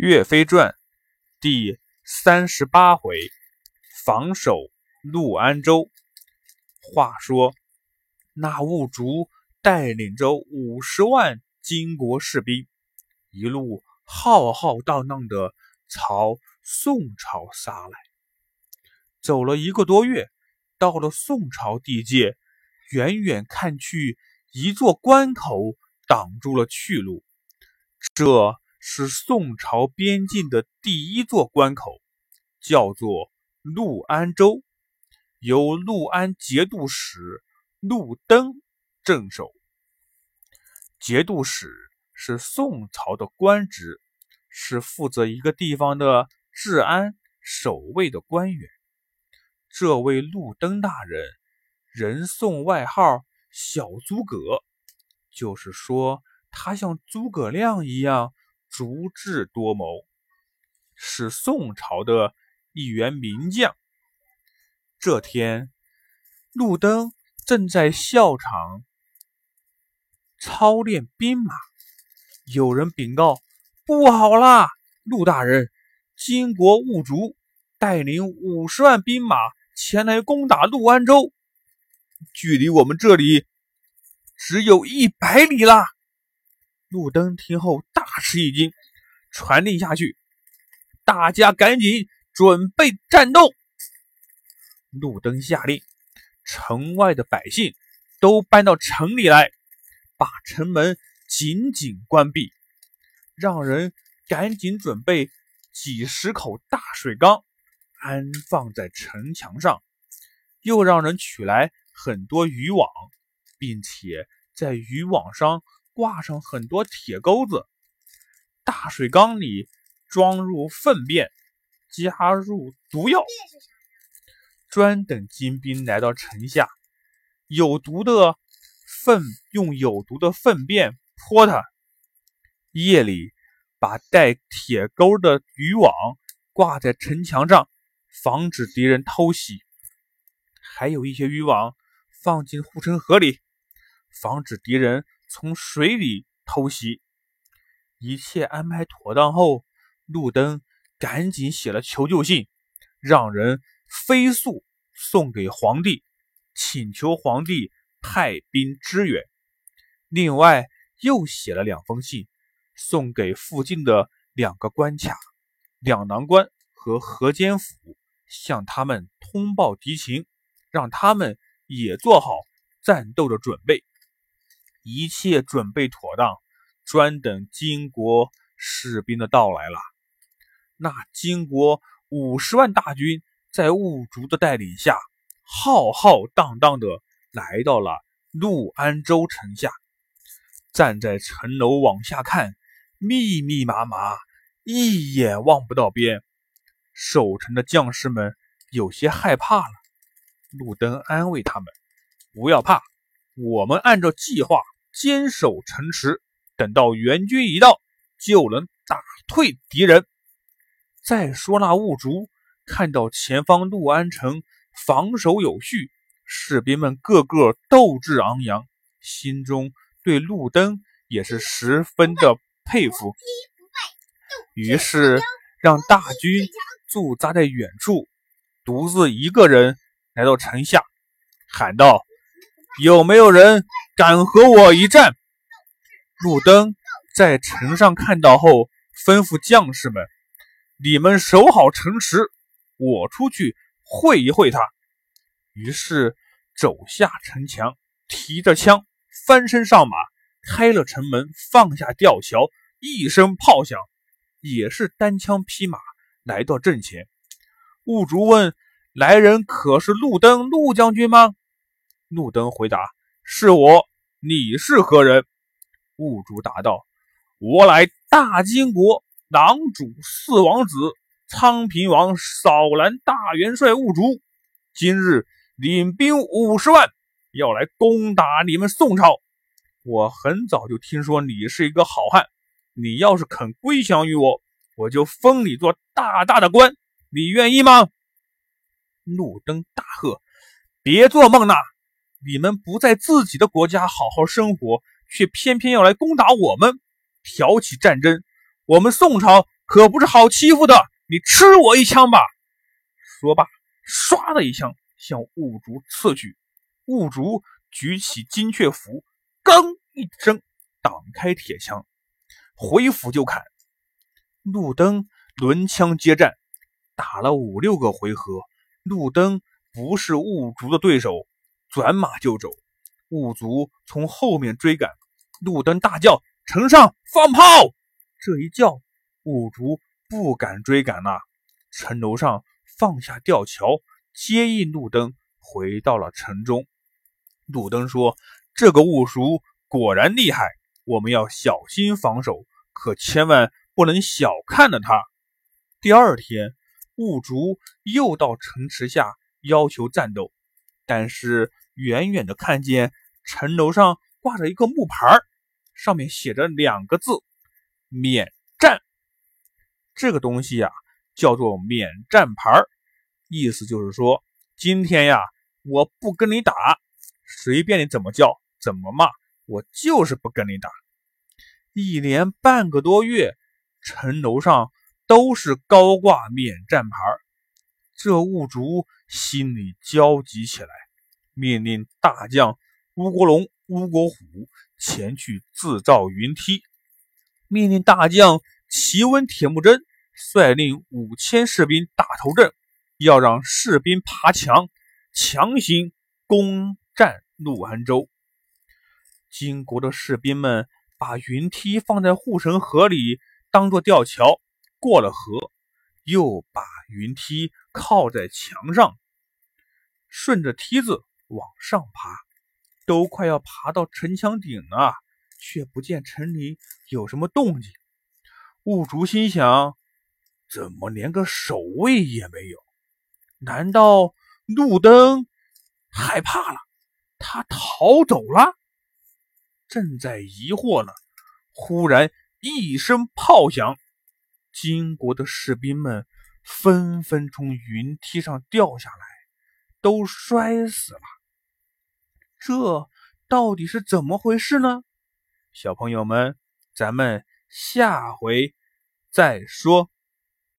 岳飞传第三十八回，防守陆安州。话说，那兀竹带领着五十万金国士兵，一路浩浩荡荡的朝宋朝杀来。走了一个多月，到了宋朝地界，远远看去，一座关口挡住了去路。这。是宋朝边境的第一座关口，叫做陆安州，由陆安节度使陆登镇守。节度使是宋朝的官职，是负责一个地方的治安守卫的官员。这位陆登大人，人送外号“小诸葛”，就是说他像诸葛亮一样。足智多谋，是宋朝的一员名将。这天，陆登正在校场操练兵马，有人禀告：“不好啦，陆大人，金国兀竹带领五十万兵马前来攻打陆安州，距离我们这里只有一百里啦。”路灯听后大吃一惊，传令下去：“大家赶紧准备战斗！”路灯下令，城外的百姓都搬到城里来，把城门紧紧关闭，让人赶紧准备几十口大水缸，安放在城墙上，又让人取来很多渔网，并且在渔网上。挂上很多铁钩子，大水缸里装入粪便，加入毒药，专等金兵来到城下，有毒的粪用有毒的粪便泼他。夜里把带铁钩的渔网挂在城墙上，防止敌人偷袭。还有一些渔网放进护城河里，防止敌人。从水里偷袭，一切安排妥当后，路灯赶紧写了求救信，让人飞速送给皇帝，请求皇帝派兵支援。另外，又写了两封信，送给附近的两个关卡——两囊关和河间府，向他们通报敌情，让他们也做好战斗的准备。一切准备妥当，专等金国士兵的到来了。那金国五十万大军在兀竹的带领下，浩浩荡荡的来到了陆安州城下。站在城楼往下看，密密麻麻，一眼望不到边。守城的将士们有些害怕了。路灯安慰他们：“不要怕，我们按照计划。”坚守城池，等到援军一到，就能打退敌人。再说那兀竹看到前方陆安城防守有序，士兵们个个斗志昂扬，心中对路灯也是十分的佩服。于是让大军驻扎在远处，独自一个人来到城下，喊道：“有没有人？”敢和我一战？路灯在城上看到后，吩咐将士们：“你们守好城池，我出去会一会他。”于是走下城墙，提着枪，翻身上马，开了城门，放下吊桥，一声炮响，也是单枪匹马来到阵前。兀竹问：“来人可是路灯陆将军吗？”路灯回答。是我，你是何人？兀竹答道：“我乃大金国囊主四王子昌平王扫蓝大元帅兀竹，今日领兵五十万，要来攻打你们宋朝。我很早就听说你是一个好汉，你要是肯归降于我，我就封你做大大的官，你愿意吗？”路灯大喝：“别做梦了！”你们不在自己的国家好好生活，却偏偏要来攻打我们，挑起战争。我们宋朝可不是好欺负的，你吃我一枪吧！”说罢，唰的一枪向兀竹刺去。兀竹举起金雀斧，刚一声挡开铁枪，回斧就砍。路灯轮枪接战，打了五六个回合，路灯不是兀竹的对手，转马就走。兀竹从后面追赶，路灯大叫：“城上放炮！”这一叫，兀竹不敢追赶了。城楼上放下吊桥，接应路灯回到了城中。路灯说：“这个兀竹果然厉害，我们要小心防守，可千万不能小看了他。”第二天，兀竹又到城池下要求战斗，但是远远的看见城楼上挂着一个木牌，上面写着两个字：“免战。”这个东西呀，叫做免战牌，意思就是说，今天呀，我不跟你打。随便你怎么叫，怎么骂，我就是不跟你打。一连半个多月，城楼上都是高挂免战牌。这兀竹心里焦急起来，命令大将乌国龙、乌国虎前去自造云梯，命令大将齐温、铁木真率领五千士兵打头阵，要让士兵爬墙，强行攻。占陆安州，金国的士兵们把云梯放在护城河里，当做吊桥过了河，又把云梯靠在墙上，顺着梯子往上爬，都快要爬到城墙顶了，却不见城里有什么动静。雾竹心想：怎么连个守卫也没有？难道路灯害怕了？他逃走了，正在疑惑呢，忽然一声炮响，金国的士兵们纷纷从云梯上掉下来，都摔死了。这到底是怎么回事呢？小朋友们，咱们下回再说。